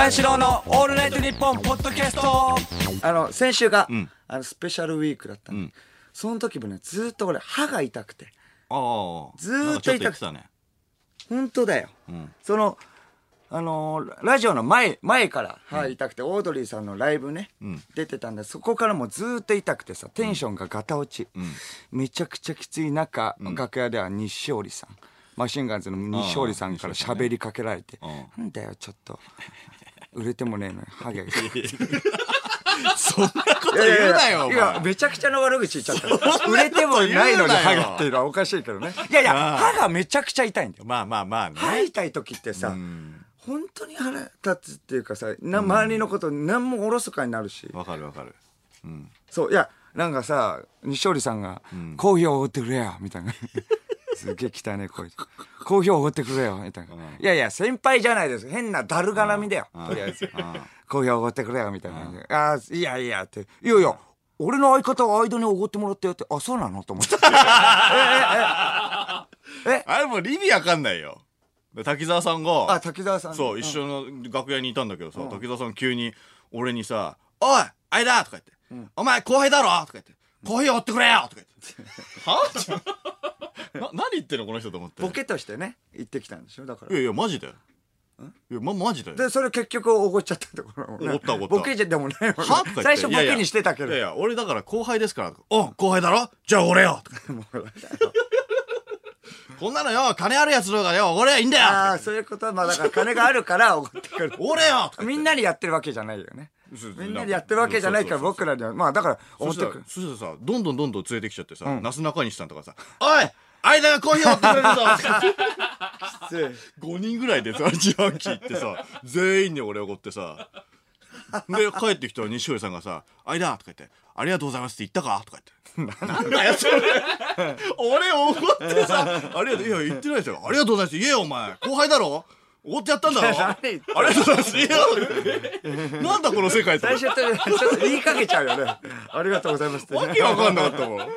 三四郎のオールナイトニッポンポッドキャスト。あの先週が、ん。あのスペシャルウィークだったの、うん。その時もねずーっと俺歯が痛くて。ああ。ずーっと痛くてたね。本当だよ、ん。そのあのーラジオの前前から歯痛くて、オードリーさんのライブね、ん。出てたんでそこからもうずーっと痛くてさテンションがガタ落ち、めちゃくちゃきつい中、楽屋では西織さんマシンガンズの西織さんから喋りかけられて、うん。なんだよちょっと売れてもねえのにハゲ そんなこと言うなよおいや前。めちゃくちゃな悪口言っちゃった。売れてもないのにハゲっていうのはおかしいけどね。いやいや歯がめちゃくちゃ痛いんだよ。まあまあまあね。歯痛い時ってさ、本当に腹立つっていうかさな周りのこと何もおろそかになるし、わかるわかる。うん。そういやなんかさ西織さんが「コーヒーをおごってくれよ」みたいなすげえ汚ね声。で「コーヒーをおごってくれよ」みたいな、いやいや先輩じゃないです。変なだるがらみだよ、とりあえず、コーヒーをおごってくれよみたいな。感じで「ああいやいや」って「いやいや俺の相方は間におごってもらったよ」って「あそうなの?」と思って。あれもう意味わかんないよで滝沢さんあが滝沢さんそう一緒の楽屋にいたんだけどさ滝沢さん急に俺にさ「おいあいだ!」とか言って「お前後輩だろ!」とか言って「コーヒーおってくれよ!」とか言ってはな何言ってんのこの人と思って。ボケとしてね行ってきたんでしょだから。いやいやマジだよいやまマジだよでそれ結局おごっちゃったところもね。おごったおごった。ボケじゃでもねは 最初ボケにしてたけど。いやいや俺だから後輩ですから「お後輩だろ？じゃあ俺よ!」とかこんなのよ金あるやつの方がよ俺はいいんだよ。ああそういうことはまあだから金があるからおごってくる。俺よ。みんなにやってるわけじゃないよね。みんなにやってるわけじゃないから僕らにはまあだから思っくる。そしたらさどんどんどんどん連れてきちゃってさ、なすなかにしさんとかさ「おい間がコーヒーをってくれるぞ!」とかって5人ぐらいでさ自販機行ってさ全員に俺おごってさ。で帰ってきたら西織さんがさ「間!」とか言って「ありがとうございます」って言ったか？とか言って「なんだよそれ。俺おごってさ「ありがとういや言ってないですよありがとうございます」言えよお前。後輩だろ？おごってやったんだろ？ありがとうございます。なんだこの世界最初ってちょっと言いかけちゃうよね。ありがとうございますってわけわかんなかったもん。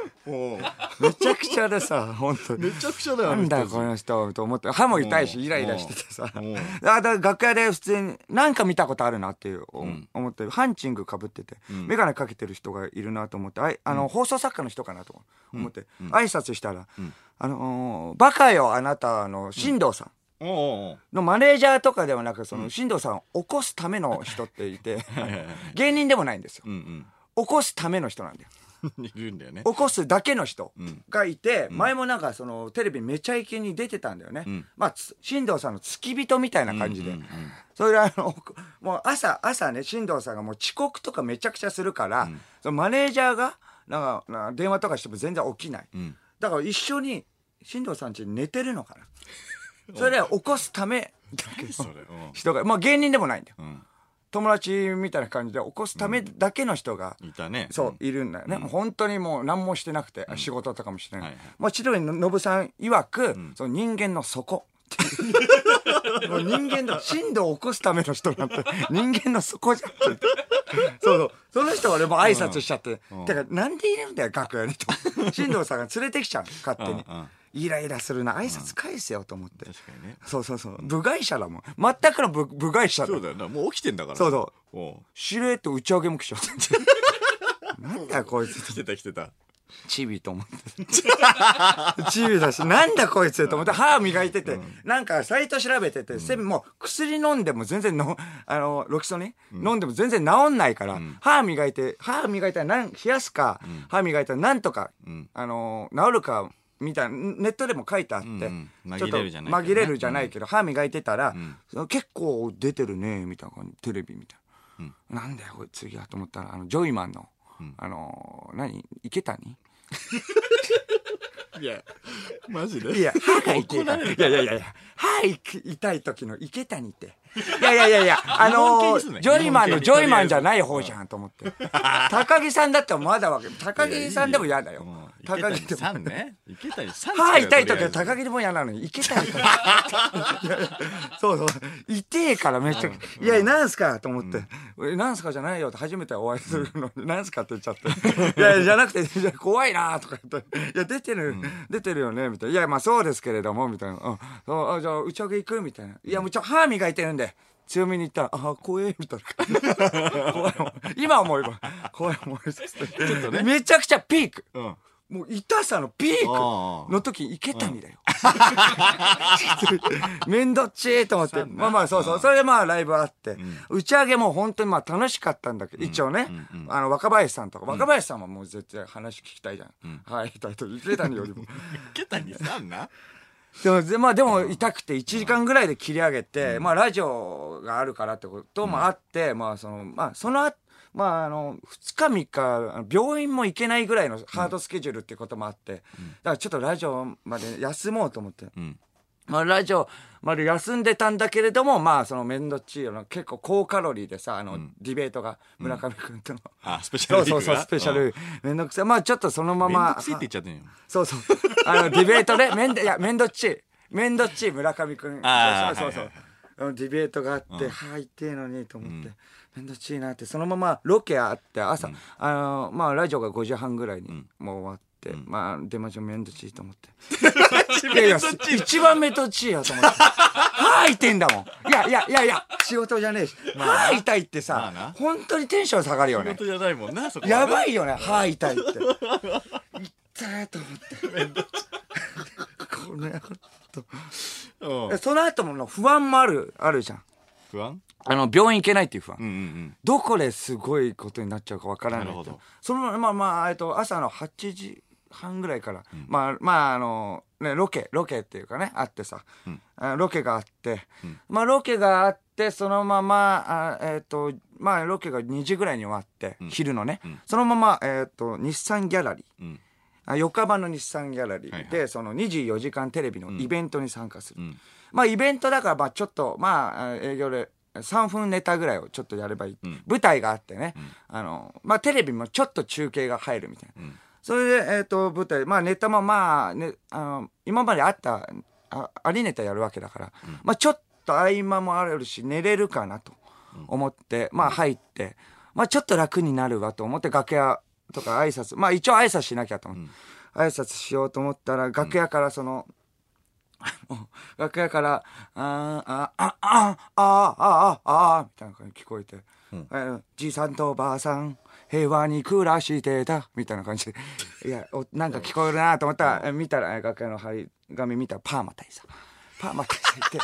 めちゃくちゃでさ本当に。めちゃくちゃだよ。なんだこの人と思って歯も痛いしう。んイライラしててさ。だから楽屋で普通になんか見たことあるなっていう思ってハンチングかぶってて眼鏡かけてる人がいるなと思ってあいあの放送作家の人かなと思って挨拶したらあのーバカよあなたの進藤さんのマネージャーとかではなくその進藤さんを起こすための人っていて 芸人でもないんですよ。うん起こすための人なんだよ。うん。いるんだよね。起こすだけの人がいて、前もなんかそのテレビめちゃイケに出てたんだよね、ん。まあつ進藤さんの付き人みたいな感じで、うんうんうんそれであの もう朝朝ね進藤さんがもう遅刻とかめちゃくちゃするから、そのマネージャーがなんかなんか電話とかしても全然起きない、ん。だから一緒に進藤さん家に寝てるのかなそれで起こすため。人がまあ芸人でもないんだよ。うん。友達みたいな感じで起こすためだけの人が、いたね。そう、いるんだよね。もう本当にもう何もしてなくて、仕事とかもしてない。もう千鳥のノブさん曰く、その人間の底。もう人間の震度を起こすための人なんて人間の底じゃんそうそう。その人は俺も挨拶しちゃって、だからなんでいるんだよ楽屋にと。進藤さんが連れてきちゃう勝手に、うんうんイライラするな挨拶返せよと思って、確かにね。そうそうそう。部外者だもん。全くの部部外者だそうだよな。もう起きてんだから。。そうそう。しれっと打ち上げも来ちゃって なんだよこいつ。来てた来てた。チビと思って。チビだし、なんだこいつと思って、歯磨いてて、なんかサイト調べてて、せもう薬飲んでも全然の、あの、ロキソニン、飲んでも全然治んないから、歯磨いて、歯磨いたらなん冷やすか、歯磨いたらなんとか、あの、治るか、みたいな、ネットでも書いてあって、うんうん。ちょっと紛れるじゃないけどね。紛れるじゃないけど、歯磨いてたら、結構出てるね、みたいなテレビみたいな。なんだよ、これ次はと思ったら、あの、ジョイマンの、あの、何？池谷？いや、マジで？いや、歯が痛い。いやいやいや、歯痛い時の池谷って。いやいやいやいや、あの系にすんなジョイマンのジョイマンじゃない方じゃんと思って。高木さんだったらまだわかる。高木さんでも嫌だよ。高高木木でも。さんね。池谷さん。歯痛い時は高木でも嫌なのに、池谷と。いやいやそうそう。痛えからめっちゃ、いや、なんすかと思って。えなんすかじゃないよって初めてお会いするのに、なんすかって言っちゃって。いや、じゃなくて、怖いなとか言って。いや、出てる、出てるよねみたいな。いや、まあそうですけれども、みたいな。うんそうあじゃあ、打ち上げ行くみたいな。いや、もうちょ、歯磨いてるんで。強めに言ったら、ああ、怖え、みたいな。怖いもん今思えば、怖い思いですちょっとね。めちゃくちゃピーク。うん。もう痛さのピークの時池谷だよ。めんどっちーと思って。まあまあそうそう。それでまあライブあって。打ち上げも本当にまあ楽しかったんだけど、一応ね、あの若林さんとか、若林さんはもう絶対話聞きたいじゃん。はい、タイトル。池谷よりも。池谷さんなでも、でまあでも痛くて1時間ぐらいで切り上げて、まあラジオがあるからってこともあって、まあその、まあその後、まああの、2日3日、病院も行けないぐらいのハードスケジュールっていうこともあって、だからちょっとラジオまで休もうと思って。んまあラジオまで休んでたんだけれども、まあそのめんどっちいよな、結構高カロリーでさ、あの、ディベートが村上君との。あ、スペシャそうそうそう、スペシャル。めんどくさい。まあちょっとそのまま。そうそう。あの、ディベートね、めんど、いや、めんどっちい。めんどっちい村上くん。あーそうそうそう。はいはいあのディベートがあって、はあ、痛えのにと思って、めんどっちいなって、そのままロケあって、朝、あの、まあ、ラジオが5時半ぐらいにもう終わって、まあ、出ましょう、めんどっちいと思って。いやいや、一番めんどっちいやと思って。はあ、痛いんだもん。いやいやいやいや、仕事じゃねえし。はあ、痛いってまさあな、本当にテンション下がるよね。仕。事じゃないもんな、そこやばい。いよね歯痛いって。痛いと思って。この野郎その後もの不安もあるあるじゃん。不安？あの病院行けないっていう不安、うんうんうん。どこですごいことになっちゃうかわからないなるほど。そのまあまあえっと朝の8時半ぐらいから、まあまああのねロケロケっていうかねあってさ、あロケがあって、まあロケがあってそのままあえっ、とまあロケが2時ぐらいに終わって、昼のね、そのままえっ、と日産ギャラリー。うん。あ横浜の日産ギャラリーで、はい。はその24時間テレビのイベントに参加する、ん。まあイベントだからまあちょっとまああ営業で3分ネタぐらいをちょっとやればいい、舞台があってね、あのまあテレビもちょっと中継が入るみたいな、それで、えっ、ー、と、舞台、まあ、ネタもまあ、ね、あの、今まであった、あありネタやるわけだから、うん、まあ、ちょっと合間もあるし、寝れるかなと思って、うん、まあ、入って、まあ、ちょっと楽になるわと思って、楽屋とか挨拶、まあ、一応挨拶しなきゃと思って、うん、挨拶しようと思ったら、楽屋からその、楽屋から、ああ、ああ、ああ、ああ、ああ、みたいな感じ聞こえて、うん、じいさんとばあさん、平和に暮らしてた、みたいな感じで、いや、おなんか聞こえるなと思ったら、え見たら、え楽屋の張り紙見たら、パーマ大佐。パーマ大佐いて、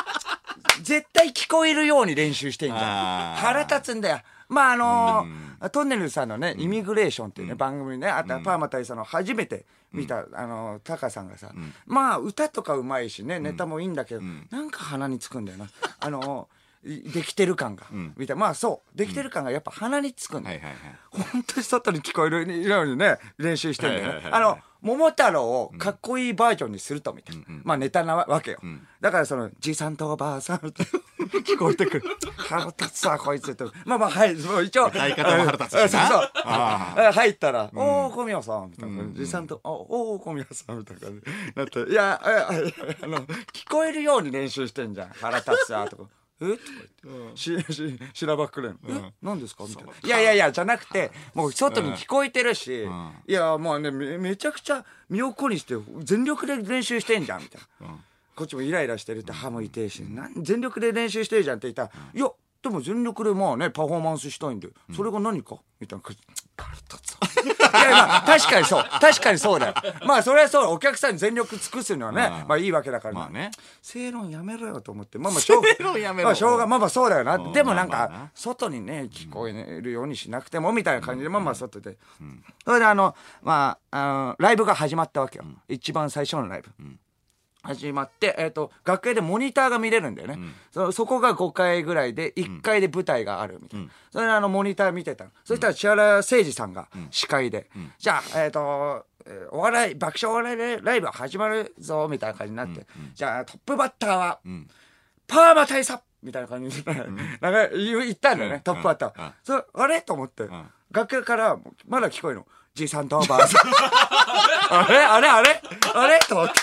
絶対聞こえるように練習してんじゃん。腹立つんだよ。まああのートンネルズさんのね、イミグレーションっていうね、番組ね、あったパーマ大佐の初めて見た、あのータカさんがさ、まあ歌とかうまいしね、ネタもいいんだけど、なんか鼻につくんだよな。あのできてる感が、みたいな。まあそう、できてる感がやっぱ鼻につくんだよ。はいはいはい。本当に外に聞こえるようにね、練習してんだよね。はいはいはいあの、桃太郎をかっこいいバージョンにすると、みたいな。まあネタなわけよ。だからその、じいさんとおばあさんって 聞こえてくる。腹立つわ、こいつって。まあまあ、はい、もう一応。歌い方も腹立つしなあそうそう。入ったら、おー、小宮さん、みたいな感じ。じいさんと、おおー、小宮さん、みたいななって。いや、あの、聞こえるように練習してんじゃん。腹立つわ、とか。え？とか言って、し、し、しらばっくれん。え？何ですか？みたいな。いやいやいや、じゃなくて、もう外に聞こえてるし、いや、もうね、め、めちゃくちゃ身を粉にして、全力で練習してんじゃん、みたいな。こっちもイライラしてるって歯も痛いし、なん全力で練習してるじゃんって言ったら、いや、でも全力でまあね、パフォーマンスしたいんで、それが何か？みたいな感じ。いや、まあ、確かにそう。確かにそうだよ。まあ、それはそう。お客さんに全力尽くすのはね、まあいいわけだから。まあね。正論やめろよと思って。まあまあ、しょう正論やめろまあ、しょうが、まあまあそうだよな。うんでもなんか外にね、聞こえるようにしなくても、みたいな感じで、まあまあ外で。それであの、まあ、あの、ライブが始まったわけよ。一番最初のライブ。始まって、えっ、と、楽屋でモニターが見れるんだよね。そそこが5回ぐらいで、1回で舞台があるみたいな。それであの、モニター見てたの。そしたら千原誠二さんが司会で、じゃあ、えっ、ーお笑い、爆笑お笑いライブ始まるぞ、みたいな感じになって、じゃあ、トップバッターは、パーマ大佐みたいな感じで、なん。か言ったんだよね、トップバッター。うん。それ、あれ？と思って、楽屋からまだ聞こえるの。じいさんとおばあさん。あれ？あれ？あれ？あれ？と思って。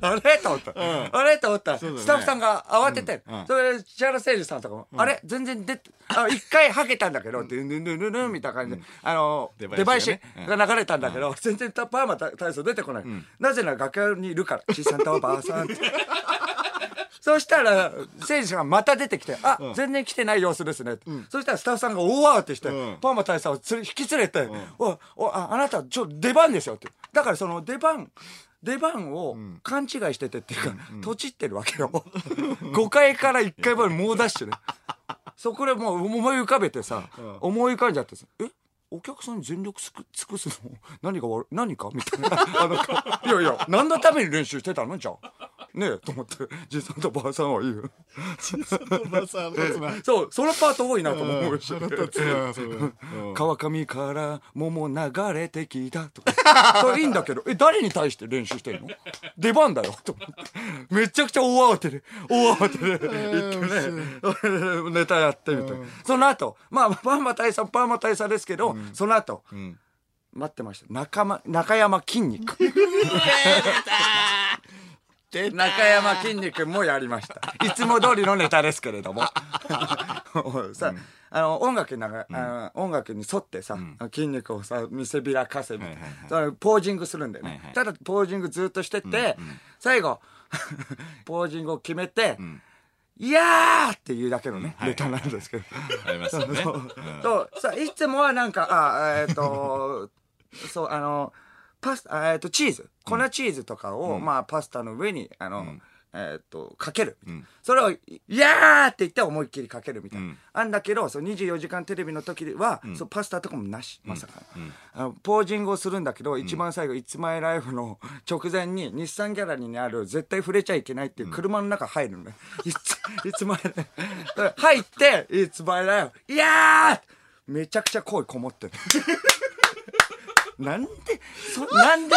あれ？と思った。あれ？と思った。ら、スタッフさんが慌てて、それで、千原誠二さんとかも、あれ？全然出て、あ、一回はけたんだけど、ドゥンドゥンドゥンドゥンみたいな感じで、あの、出出囃囃子が流れたんだけど、全然パーマ体操出てこない。なぜなら楽屋にいるから、じいさんとおばあさんって。そ そしたら、選手がまた出てきて、あ、全然来てない様子ですね。そしたらスタッフさんが大慌てして、うん。パーマ大佐を引き連れて、おおあ、あなた、ちょ、出番ですよって。だからその出番、出番を勘違いしててっていうか、とちってるわけよ。5階から1階まで猛ダッシュで。そこでもう思い浮かべてさ、思い浮かんじゃってさ、え？お客さんに全力尽く尽くすの？何が悪い？何か？みたいな。あのいやいや、何のために練習してたの？じゃあ。ねえ、と思って、じいさんとばあさんは言う。まあさ腹立つな そう、そのパート多いなと思うし。腹立つなそれうん川上から桃流れてきたとか。それいいんだけど、え、誰に対して練習してんの？出番だよ、と思って。めちゃくちゃ大慌てで、大慌てで行ってね、ネタやってみたいな。その後、まあ、パーマ大佐、パーマ大佐ですけど、その後、ん待ってました。中間、中山筋肉。中山筋肉もやりました。いつも通りのネタですけれども。さ、あの、音楽になが、あの音楽に沿ってさ、筋肉をさ、見せびらかせみたいなはいはい。ポージングするんだよね。はいはい。ただ、ポージングずっとしてて、最後、ポージングを決めて、いやーっていうだけのね、ネタなんですけど。ありますよね。さいつもはなんかあえっ、とそうあのパスあえっ、とチーズ。粉チーズとかを、まあパスタの上にあの、えっ、とかけるそれを「いやー!」って言って思いっきりかけるみたいな、うん。あんだけどそう24時間テレビの時は、そうパスタとかもなしまさか、あのポージングをするんだけど、一番最後「いつまいライフ」の 直前に日産ギャラリーにある絶対触れちゃいけないっていう車の中入るのね、いつ いつまいライフ入って「いつまいライフ」いやーめちゃくちゃ声こもってるなんでそなんで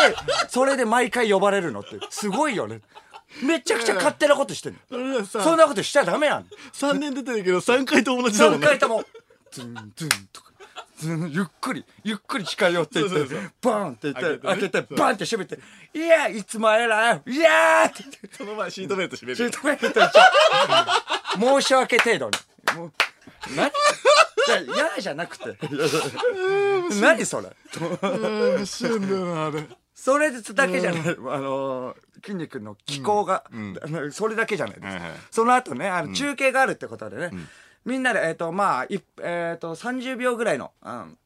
それで毎回呼ばれるのってすごいよね。めちゃくちゃ勝手なことしてんの。そんなことしちゃダメなの3年出てるけど3回と同じだもん3ね回とも。ズンズンとか。ズンゆっくりゆっくり近寄っていってバーンって言って開開けてバーンって閉めて「いやいつも偉いいやー!」って言って。その前シートベルト締める。シートベルト申し訳程度に。もう何いや嫌じゃなくて。何それ？死んだよなあれ。それだけじゃない、あのー筋肉の気候が、それだけじゃないです、その後ねあの中継があるってことでね、みんなでえっ、とまあいえっ、と30秒ぐらいの、うん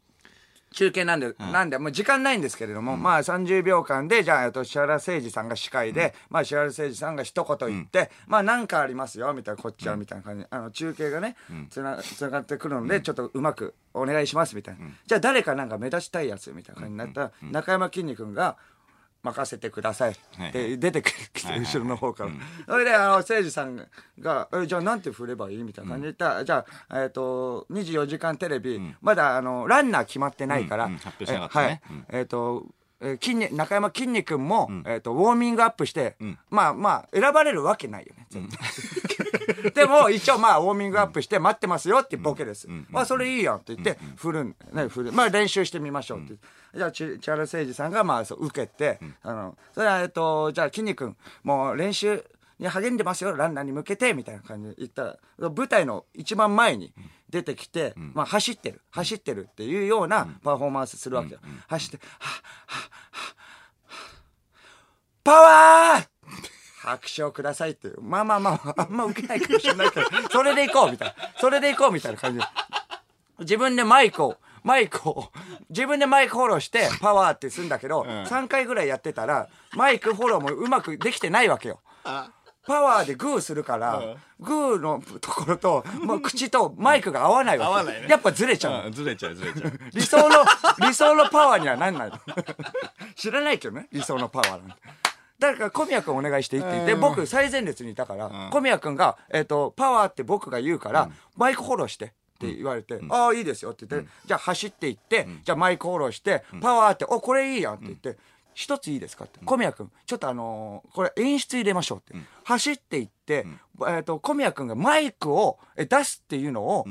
中継なんで、なんで、もう時間ないんですけれども、まあ30秒間で、じゃあ、えっと、石原誠二さんが司会で、まあ石原誠二さんが一言言って、まあなんかありますよ、みたいな、こっちは、みたいな感じで、あの、中継がね、つな、つながってくるので、ちょっとうまくお願いします、みたいな。じゃあ誰かなんか目立ちたいやつ、みたいな感じになったら、中山きんに君が、任せてください。って出てきて、はいはい。後ろの方から。それで、あの、誠司さんが、えじゃあなんて振ればいいみたいな感じで言ったら、じゃあ、えっ、と、24時間テレビ、まだ、あの、ランナー決まってないから、うんうん。発表しなかったね。はい。えっ、と、えー筋肉中山きんに君も、えっ、と、ウォーミングアップして、ん。まあまあ、選ばれるわけないよね、でも、一応まあ、ウォーミングアップして待ってますよってボケです。まあ、それいいやんって言って、振るん、ね、振る。まあ、練習してみましょうって。じゃあ、ち千原誠二さんが、まあ、そう、受けて、あの、それは、えっと、じゃあ、きんに君、もう練習、に励んでますよ、ランナーに向けて、みたいな感じで言ったら、舞台の一番前に出てきて、まあ走ってる、走ってるっていうようなパフォーマンスするわけよ。走って、はっはっパワー拍手をくださいっていう。まあまあまあ、あんま受けないかもしれないけど、それで行こうみたいな。それで行こうみたいな感じで。自分でマイクを、マイクを、自分でマイクフォローして、パワーってするんだけど、3回ぐらいやってたら、マイクフォローもうまくできてないわけよ。パワーでグーするから、グーのところと、まあ、口とマイクが合わないわけ。合わないねやっぱずれちゃうの。うんずれちゃうずれちゃう理想の、理想のパワーにはなんないの。知らないけどね、理想のパワーなんて。だから小宮君お願いしていいって言って、僕最前列にいたから、小宮君が、えっ、と、パワーって僕が言うから、マイクフォローして。って言われて、ああ、いいですよって言って、じゃあ走っていって、じゃあマイクフォローして、パワーって、お、これいいやんって言って、一ついいですかって。小宮君、ちょっとあのーこれ演出入れましょうって。走っていって、えっ、と、小宮君がマイクをえ出すっていうのを、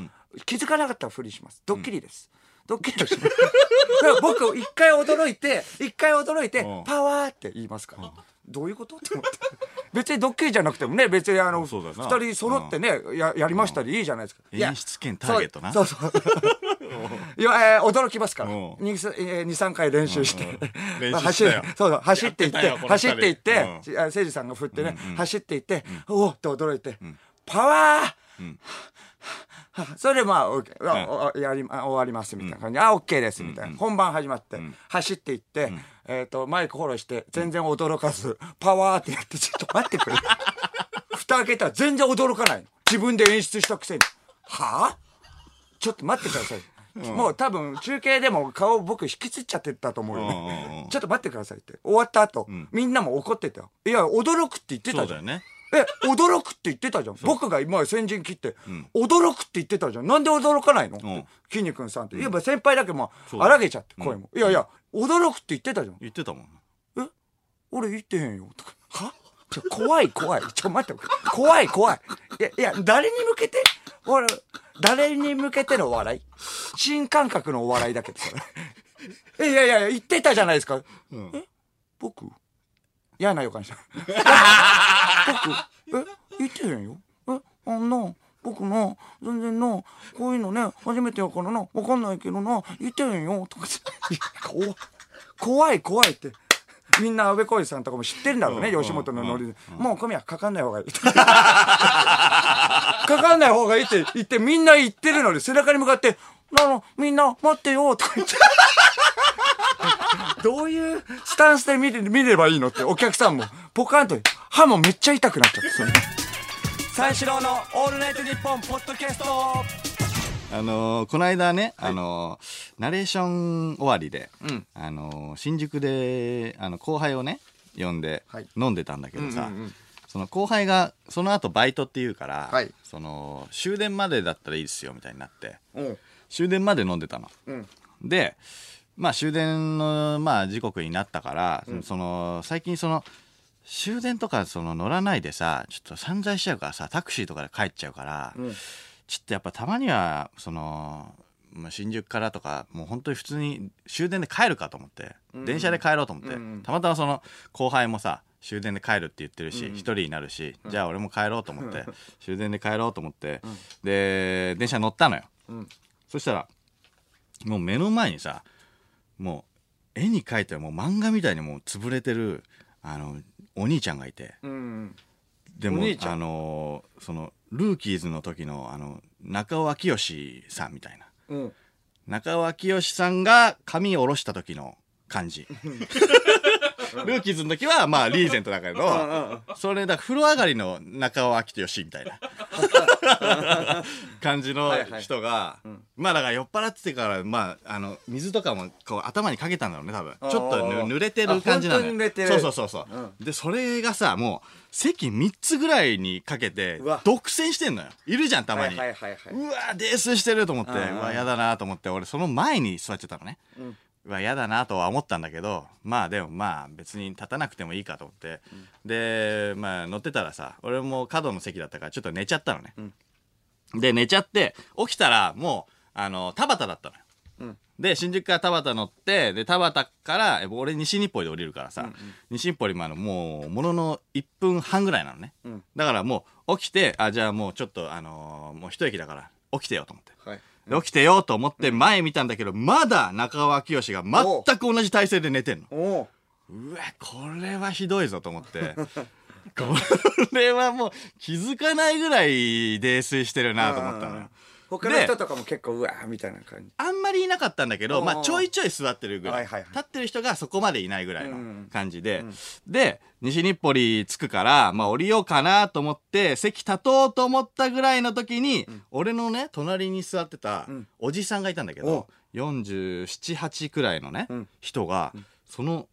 気づかなかったらふりします。ドッキリです。ドッキリをします。だから僕、一回驚いて、一回驚いてう、んパワーって言いますから。どういうこと？って思って。別にドッキリじゃなくてもね、別にあの、二人揃ってね、や、やりましたでいいじゃないですか。いや演出兼ターゲットな。そうそう。いや、えー驚きますから。うん。2、えー、2 3回練習して。練習走したよ。そうそう、走っていって、走っていって、うん。あ誠司さんが振ってね、走っていって、おおって驚いて、パワー、それでまあ、おあおやりあ終わりますみたいな感じで、あ、OK ですみたいな。本番始まって、走っていって、えっ、と、マイクフォローして、全然驚かず、パワーってやって、ちょっと待ってくれ。蓋開けたら全然驚かないの。自分で演出したくせに。はあ？ちょっと待ってください。もう多分中継でも顔僕引きつっちゃってたと思うようんうんうねん。ちょっと待ってくださいって。終わった後、みんなも怒ってたよ。いや、驚くって言ってたじゃん。そうだよね。え、驚くって言ってたじゃん。僕が今先陣切って、驚くって言ってたじゃん。なんで驚かないの、んきんに君さんって。いや、先輩だけもそう荒げちゃって、声も。いやいや、驚くって言ってたじゃん。言ってたもん。え？俺言ってへんよ。とか。は？ちょ、怖い怖い。ちょ、待って。怖い怖い。いや、いや、誰に向けて？俺、誰に向けての笑い？新感覚のお笑いだけどいやいやいや、言ってたじゃないですか。え？僕？嫌な予感した。僕え言ってへんよ。えあんな、僕な、全然な、こういうのね、初めてやからな、わかんないけどな、言ってへんよ。とか怖い怖い怖いって。みんな安倍浩二さんとかも知ってるんだろうね、うん吉本のノリで。もう小宮かかんない方がいい。かかんない方がいいって言ってみんな言ってるのに背中に向かって、なの、みんな待ってよとか言って。どういうスタンスで見れ見ればいいのってお客さんも。ポカンと歯もめっちゃ痛くなっちゃって三四郎の「オールナイトニッポン」ポッドキャスト。あのーこの間ね、あのーナレーション終わりで、うん。あのー新宿であの後輩をね呼んではい。飲んでたんだけどさ、うんうんうん。その後輩がその後バイトって言うから、はい。その終電までだったらいいですよみたいになって。う。ん終電まで飲んでたの。うん。でまあ終電の、まあ、時刻になったから、その最近その終電とかその乗らないでさちょっと散財しちゃうからさタクシーとかで帰っちゃうから、うん。ちょっとやっぱたまにはそのまあ新宿からとかもう本当に普通に終電で帰るかと思って、電車で帰ろうと思って、うんうんたまたまその後輩もさ終電で帰るって言ってるしうん。一、人になるし、じゃあ俺も帰ろうと思って、終電で帰ろうと思って、で電車乗ったのよ、うん。そしたらもう目の前にさもう絵に描いてもう漫画みたいにもう潰れてるあのお兄ちゃんがいて。うん。でもあのそのルーキーズの時のあの中尾明義さんみたいな。うん。中尾明義さんが髪を下ろした時の感じ ルーキーズの時はまあリーゼントだけどそれだ風呂上がりの中尾明義みたいな。感じの人がまあだから酔っ払っててからまああの水とかもこう頭にかけたんだろうね多分。ちょっとぬ濡れてる感じなのあ本当に濡れてる。そうそうそうそう、でそれがさもう席3つぐらいにかけて独占してんのよ。いるじゃんたまに、はいはいはいはいうわ泥酔してると思って。うわやだなと思って俺その前に座っちゃったのね、うんうわやだなとは思ったんだけどまあでもまあ別に立たなくてもいいかと思って、でまあ乗ってたらさ俺も角の席だったからちょっと寝ちゃったのね、で寝ちゃって起きたらもうあの田端だったのよ。うん。で新宿から田端乗ってで田端からえ俺西日暮里で降りるからさ、西日暮里までもうものの1分半ぐらいなのね、うん。だからもう起きてあじゃあもうちょっとあのーもう一駅だから起きてよと思って。はいで起きてよと思って前見たんだけど、まだ中尾明義が全く同じ体勢で寝てんの。うわ、これはひどいぞと思って。これはもう気づかないぐらい泥酔してるなと思ったのよ。他の人とかも結構うわーみたいな感じ。あんまりいなかったんだけど、まあちょいちょい座ってるぐらい。立ってる人がそこまでいないぐらいうんの感じで。で、西日暮里着くから、まあ降りようかなと思って、席立とうと思ったぐらいの時に、俺のね、隣に座ってたん。おじさんがいたんだけど、47、8くらいのね、ん。人が、その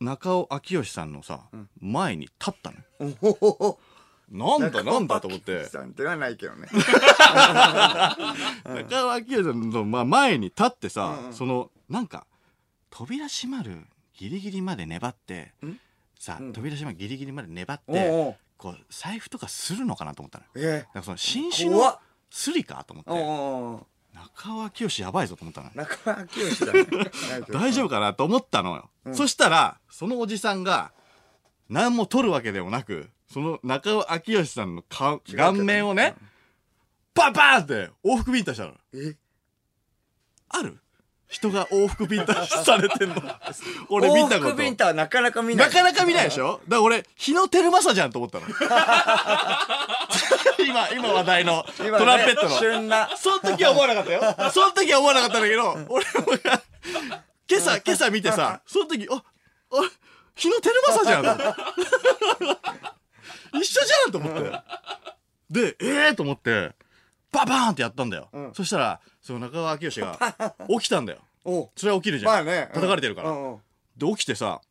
中尾明義さんのさ、前に立ったのなんだなんだと思って。さんではないけどね。中尾明さんの、まあ、前に立ってさ、そのなんか扉閉まるギリギリまで粘ってさ、扉閉まるギリギリまで粘っておうおう。こう財布とかするのかなと思ったのよ。えだからその新種のスリかと思って。おうおう中尾明やばいぞと思ったのよ。中川清だね。大丈夫かなと思ったのよ、そしたらそのおじさんが何も取るわけでもなくその中尾明義さんの顔顔面をねパンパンって往復ビンタしたのえ？ある？人が往復ビンタされてんの。俺見たこと。往復ビンタはなかなか見ない。なかなか見ないでしょ？だから俺、日野照正じゃんと思ったの。今、今話題のトランペットの。旬な。その時は思わなかったよ。その時は思わなかったんだけど、俺もが、今朝、今朝見てさ、その時、あ、あ、日野照正じゃん。一緒じゃんと思って。で、ええー、と思って、ババーンってやったんだよ。んそしたら、その中川明義が 起きたんだよ。おそれは起きるじゃん。まあね。叩かれてるから。うんうんで、起きてさ、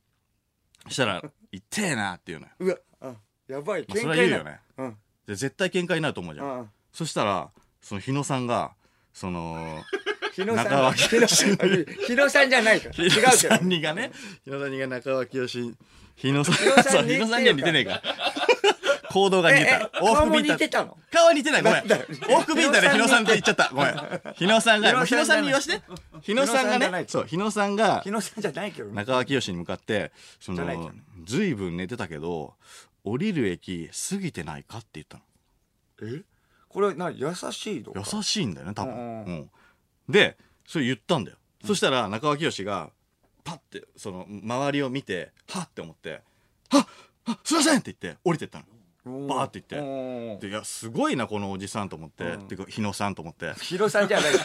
したら、痛えなっていうのよ。うわ、うんやばい、まあそれは言うよね。うん。で、絶対喧嘩になると思うじゃ。うんん。そしたら、その日野さんが、その、日野さん中脇日野日野さんじゃないから。違うけど。日野さんにがね、日野さんにが中脇よし、日野さん、日野さんそうに日野さんには似てねえから。行動が似てえた。え顔も似てたの？顔は似てない。ごめん。往復ビンタで日野さんって言っちゃった。ごめん。日野さんが、日野さんに言わして。日野さんが日野さんじゃない、ねそう、日野さんが日、野さんじゃないけどね。中脇よしに向かって、そのじゃないけど、ずいぶん寝てたけど、降りる駅過ぎてないかって言ったの。え？これ、な、優しいのか？優しいんだよね多分、うんうんうんでそれ言ったんだよ、そしたら中脇義がパッてその周りを見てはっって思って「はっはっすいません!」って言って降りてったの。うんバーって言って。うんでいやすごいなこのおじさんと思って、うん。てか日野さんと思って。日野さんじゃない。じ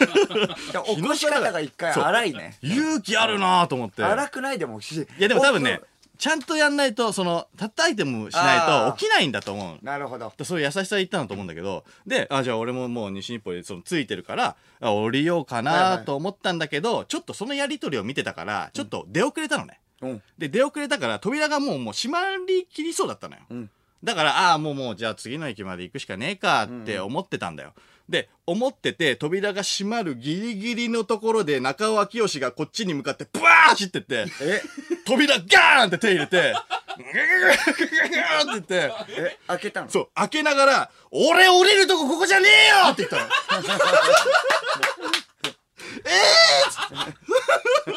ゃあ起こし方が一回荒いね。勇気あるなと思って。荒くないでもいやでも多分ねちゃんとやんないとそのたったアイテムしないと起きないんだと思うなるほど。そういう優しさ言ったんだと思うんだけど、で、あ、じゃあ俺ももう西日暮里でそのついてるから、あ降りようかはいはないと思ったんだけど、ちょっとそのやりとりを見てたから、ちょっと出遅れたのね。うん。で、出遅れたから扉がもうもう閉まりきりそうだったのよ。うん。だから、ああ、もうもうじゃあ次の駅まで行くしかねえかって思ってたんだよ。で、思ってて、扉が閉まるギリギリのところで中尾明義がこっちに向かってブワー走ってって、え、扉ガーンって手入れて、ググググググーって言って、え、開けたの？そう、開けながら、俺降りるとこここじゃねえよって言ったの。え えー、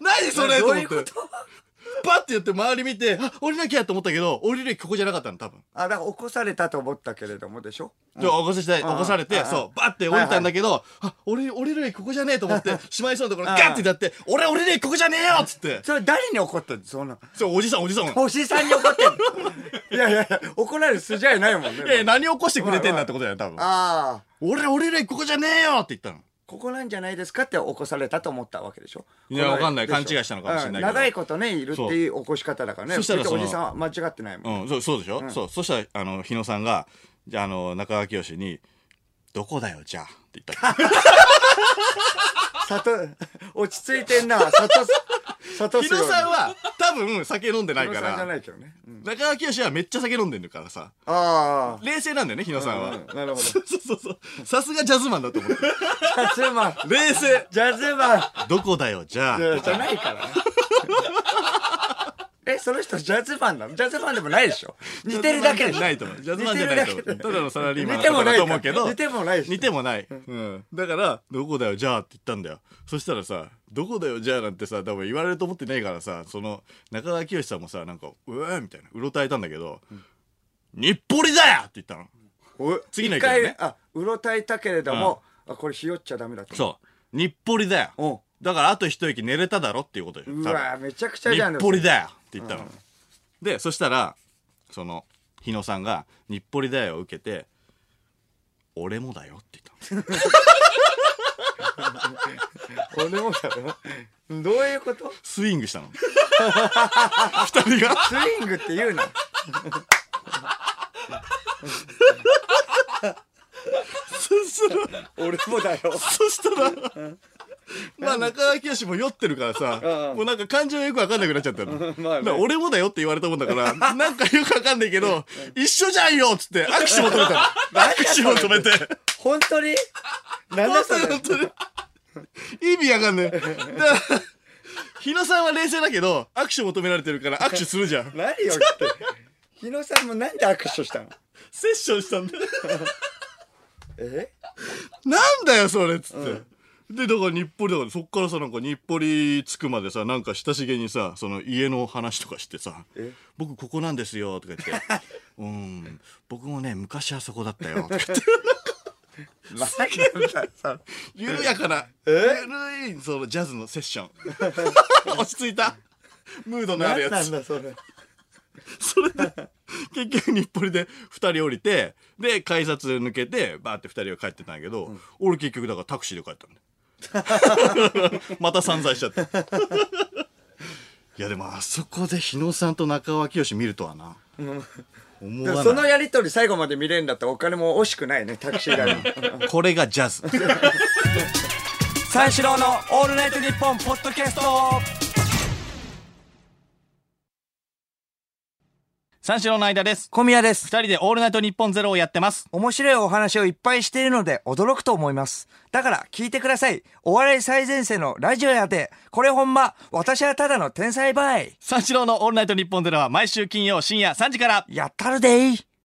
何それと思ってどういうこと？パッて言って周り見て、あ、降りなきゃと思ったけど、降りる駅ここじゃなかったの、多分。あ、だから起こされたと思ったけれどもでしょ？で、起こして、起こされて、うんそう、バッて降りたんだけど、あ、俺、降りる駅ここじゃねえと思って、しまいそうなところ、ガッてやって、俺降りる駅ここじゃねえよっつって。それ誰に怒ったの？そんな。そう、おじさん、おじさん。いおじさんに怒ってんの？いやいやいや、怒られる筋合いないもんね。やいや、何起こしてくれてんだってことだよ、多分。ああ。俺降りる駅ここじゃねえよって言ったの。ここなんじゃないですかって起こされたと思ったわけでしょ？いやわかんない。勘違いしたのかもしれないけど。うん。長いことねいるっていう起こし方だからね。そしたらおじさんは間違ってないもん、うん、そうそうでしょ、ん。そうそしたらあの日野さんがじゃああの中川清に「どこだよじゃあ」って言ったの。里 落ち着いてんな。里里日野さんは多分酒飲んでないか日野さんじゃらないけどね、うん。中川清はめっちゃ酒飲んでるからさ。ああ冷静なんだよね日野さんは、うんなるほど。そうそうそうさすがジャズマンだと思ってジャズマン。冷静。ジャズマン。どこだよじゃあ。いやじゃないからねえその人ジャズマンなの？ジャズマンでもないでしょ？似てるだけで。しょないと思う。ジャズマンじゃないとただのサラリーマンだと思うけど。似てもないし似てもない。うん。だから、どこだよ、じゃあって言ったんだよ。そしたらさ、どこだよ、じゃあなんてさ、多分言われると思ってないからさ、その、中川清さんもさ、なんか、うわーみたいな、うろたえたんだけど、日暮里だよって言ったの。お次の回あうろたえたけれども、あこれひよっちゃダメだとそう。日暮里だよ。おだから、あと一駅寝れただろっていうことよ。うわめちゃくちゃ日じゃん。暮里だよって言ったの。で、そしたら、その、日野さんが、日暮里だよを受けて、俺もだよって言ったの。俺もだろどういうこと？スイングしたの。二人が。スイングって言うな そしたら、俺もだよそしたら、まあ中川清も酔ってるからさ、うんもうなんか感情がよくわかんなくなっちゃったの。まあ俺もだよって言われたもんだから、なんかよくわかんないけど、一緒じゃんよっつって握手求めたの。握手求めて。本当に？なんだそれ本当に意味わかんない。だから、日野さんは冷静だけど、握手求められてるから握手するじゃん。何よって日野さんもなんで握手したの？セッションしたんだよ。え？なんだよ、それっつって。で、だから日暮里だから、そっからさ、なんか日暮里着くまでさ、なんか親しげにさ、その家の話とかしてさえ、僕ここなんですよ、とか言って、うん、僕もね、昔はそこだったよ、とか言って。なんださ緩やかな、え？緩い、そのジャズのセッション。落ち着いた。ムードのあるやつ。何なんだそれそれで、結局日暮里で二人降りて、で、改札抜けて、バーって二人が帰ってたんやけど、俺結局だからタクシーで帰ったんだよ。また散財しちゃった。いやでもあそこで日野さんと中尾明慶見るとはな。思わない。そのやりとり最後まで見れるんだったらお金も惜しくないねタクシー代のこれがジャズ。三四郎の「オールナイトニッポン」ポッドキャスト三四郎の間です。小宮です二人でオールナイトニッポンゼロをやってます。面白いお話をいっぱいしているので驚くと思います。だから聞いてください。お笑い最前線のラジオやで、これほんま、私はただの天才バイ。三四郎のオールナイトニッポンゼロは毎週金曜深夜3時から。やったるでい。